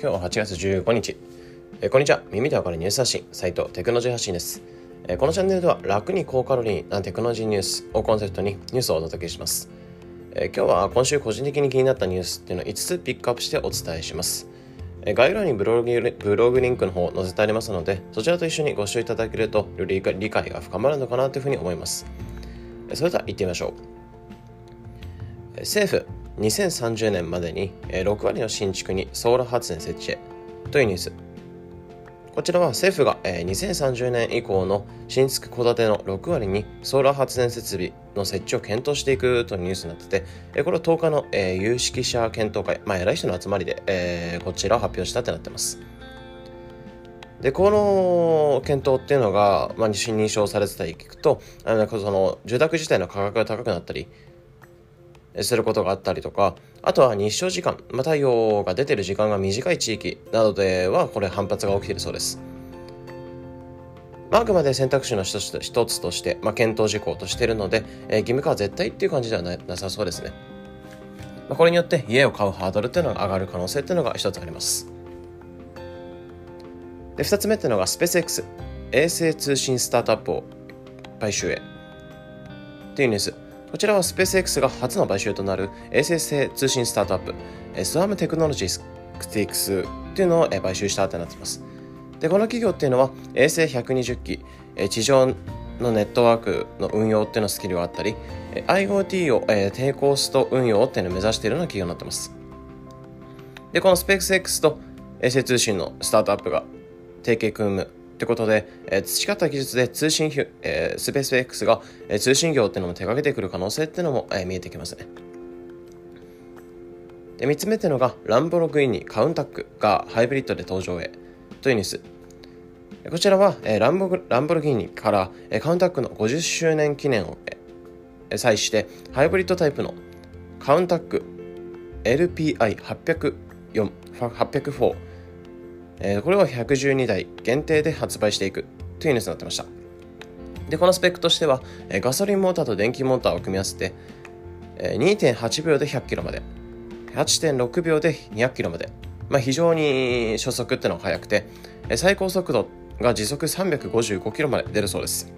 今日は8月15日。えこんにちは。耳でわかるニュース発信、サイトテクノジー発信です。えこのチャンネルでは楽に高カロリーなテクノロジーニュースをコンセプトにニュースをお届けします。え今日は今週個人的に気になったニュースっていうのを5つピックアップしてお伝えします。え概要欄にブログブログリンクの方を載せてありますので、そちらと一緒にご視聴いただけるとより理解が深まるのかなというふうに思います。それでは行ってみましょう。政府2030年までに6割の新築にソーラー発電設置へというニュースこちらは政府が2030年以降の新築戸建ての6割にソーラー発電設備の設置を検討していくというニュースになってて、これは10日の有識者検討会、まあ、偉い人の集まりでこちらを発表したってなってます。で、この検討っていうのが、まあ、認証されてたり聞くと、あのその住宅自体の価格が高くなったり、することがあったりとか、あとは日照時間、まあ、太陽が出てる時間が短い地域などではこれ反発が起きているそうです。まあ、あくまで選択肢の一つ一つとして、まあ、検討事項としているので、えー、義務化は絶対っていう感じではなさそうですね。まあ、これによって家を買うハードルっていうのが上がる可能性っていうのが一つあります。で、二つ目っていうのがスペース X、衛星通信スタートアップを買収へというニュース。こちらはスペース X が初の買収となる衛星製通信スタートアップ、スワムテクノロジースティックスというのを買収したとなっています。で、この企業っていうのは衛星120機、地上のネットワークの運用っていうのスキルがあったり、IoT を低コスト運用っていうのを目指しているような企業になっています。で、このスペース X と衛星通信のスタートアップが提携組むってことで、えー、培った技術で通信、えー、スペース X が、えー、通信業っていうのも手掛けてくる可能性っていうのも、えー、見えてきますね。で3つ目っていうのがランボルギーニカウンタックがハイブリッドで登場へというニュース。こちらは、えー、ランボランボルギーニから、えー、カウンタックの50周年記念を、えー、際してハイブリッドタイプのカウンタック LPI804 804えー、これを112台限定で発売していくというニュースになってました。で、このスペックとしては、えー、ガソリンモーターと電気モーターを組み合わせて、えー、2.8秒で100キロまで、8.6秒で200キロまで、まあ、非常に初速っていうのが速くて、えー、最高速度が時速355キロまで出るそうです。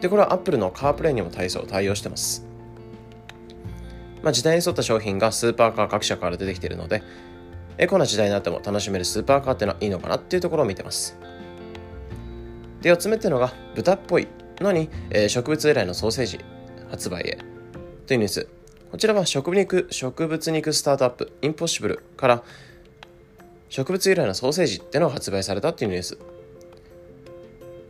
で、これは Apple のカープレイにも対応対応してます。まあ、時代に沿った商品がスーパーカー各社から出てきているので、エコな時代になっても楽しめるスーパーカーってのはいいのかなっていうところを見てます。で、4つ目っていうのが豚っぽいのに、えー、植物由来のソーセージ発売へというニュース。こちらは植肉植物肉スタートアップインポッシブルから植物由来のソーセージってのが発売されたっていうニュース。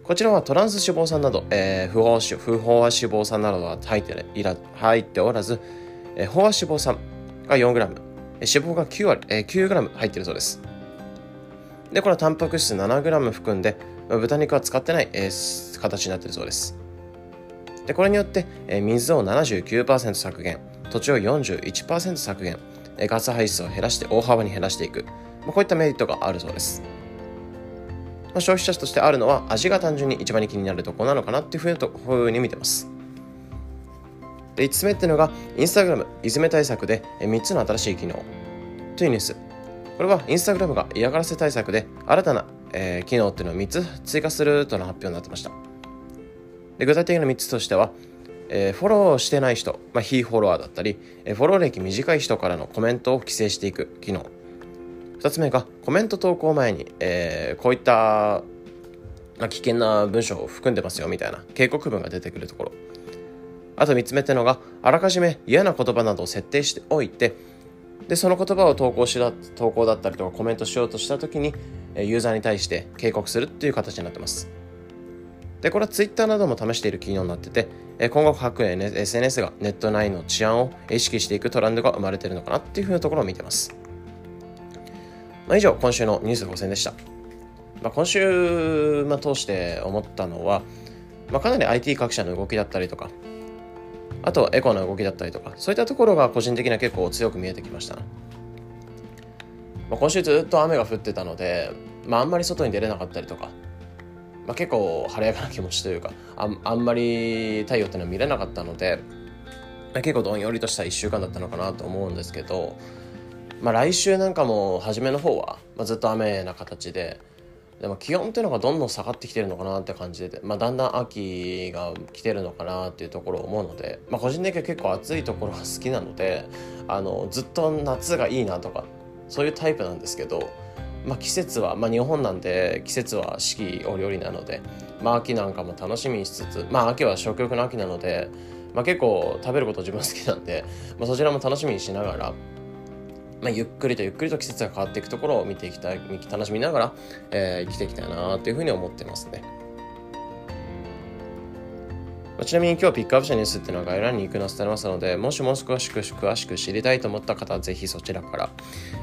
こちらはトランス脂肪酸など、えー、不飽不飽和脂肪酸などは入ってい入っておらず、えー、飽和脂肪酸が 4g 脂肪が9割、えー、9g 入っているそうです。で、これはタンパク質 7g 含んで、豚肉は使ってない、えー、形になっているそうです。で、これによって、えー、水を79%削減、土地を41%削減、え、ガス排出を減らして大幅に減らしていく、まあ、こういったメリットがあるそうです。まあ、消費者としてあるのは味が単純に一番に気になるとこなのかなっていうふうに見てます。で5つ目っていうのがインスタグラムいじめ対策で3つの新しい機能。というニュース。これはインスタグラムが嫌がらせ対策で新たな、えー、機能っていうのを3つ追加するとの発表になってました。で具体的な3つとしては、えー、フォローしてない人、まあ、非フォロワーだったり、えー、フォロー歴短い人からのコメントを規制していく機能。2つ目がコメント投稿前に、えー、こういったま、危険な文章を含んでますよみたいな警告文が出てくるところ。あと3つ目ってのがあらかじめ嫌な言葉などを設定しておいてでその言葉を投稿しだ投稿だったりとかコメントしようとした時にユーザーに対して警告するっていう形になってます。でこれは Twitter なども試している機能になってて今後各 SNS がネット内の治安を意識していくトレンドが生まれてるのかなっていうふうなところを見てます、まあ、以上今週のニュース5選でした、まあ、今週、まあ、通して思ったのは、まあ、かなり IT 各社の動きだったりとかあとエコな動きだったりとか、そういったところが個人的には結構強く見えてきました。まあ、今週ずっと雨が降ってたので、まあ、あんまり外に出れなかったりとか、まあ、結構晴れやかな気持ちというかああんまり太陽っていうのは見れなかったので、まあ、結構どんよりとした1週間だったのかなと思うんですけど、まあ、来週なんかも初めの方は、まあ、ずっと雨な形ででも気温っていうのがどんどん下がってきてるのかなって感じで、まあ、だんだん秋が来てるのかなっていうところを思うので、まあ、個人的には結構暑いところが好きなのであのずっと夏がいいなとかそういうタイプなんですけど、まあ、季節は、まあ、日本なんで季節は四季折々なので、まあ、秋なんかも楽しみにしつつ、まあ、秋は食欲の秋なので、まあ、結構食べること自分好きなんで、まあ、そちらも楽しみにしながらまあ、ゆっくりとゆっくりと季節が変わっていくところを見ていきたい楽しみながら、えー、生きていきたいなというふうに思ってますね。ちなみに今日ピックアップしたニュースっていうのは概要欄に行くのせてますので、もしもう少し詳しく知りたいと思った方はぜひそちらから。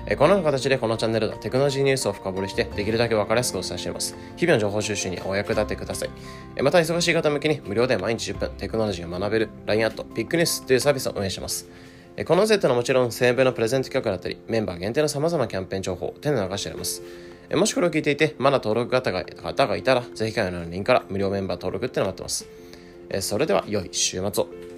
えこのような形でこのチャンネルではテクノロジーニュースを深掘りしてできるだけ分かりやすくお伝えしています。日々の情報収集にお役立てください。えまた忙しい方向けに無料で毎日10分テクノロジーを学べる LINE アットピックニュースというサービスを運営します。このセットのもちろん声明のプレゼント企画だったり、メンバー限定の様々なキャンペーン情報を手で流してあります。もしこれを聞いていて、まだ登録方が方がいたら、ぜひ概要欄のリンクから無料メンバー登録ってのを待ってます。それでは、良い週末を。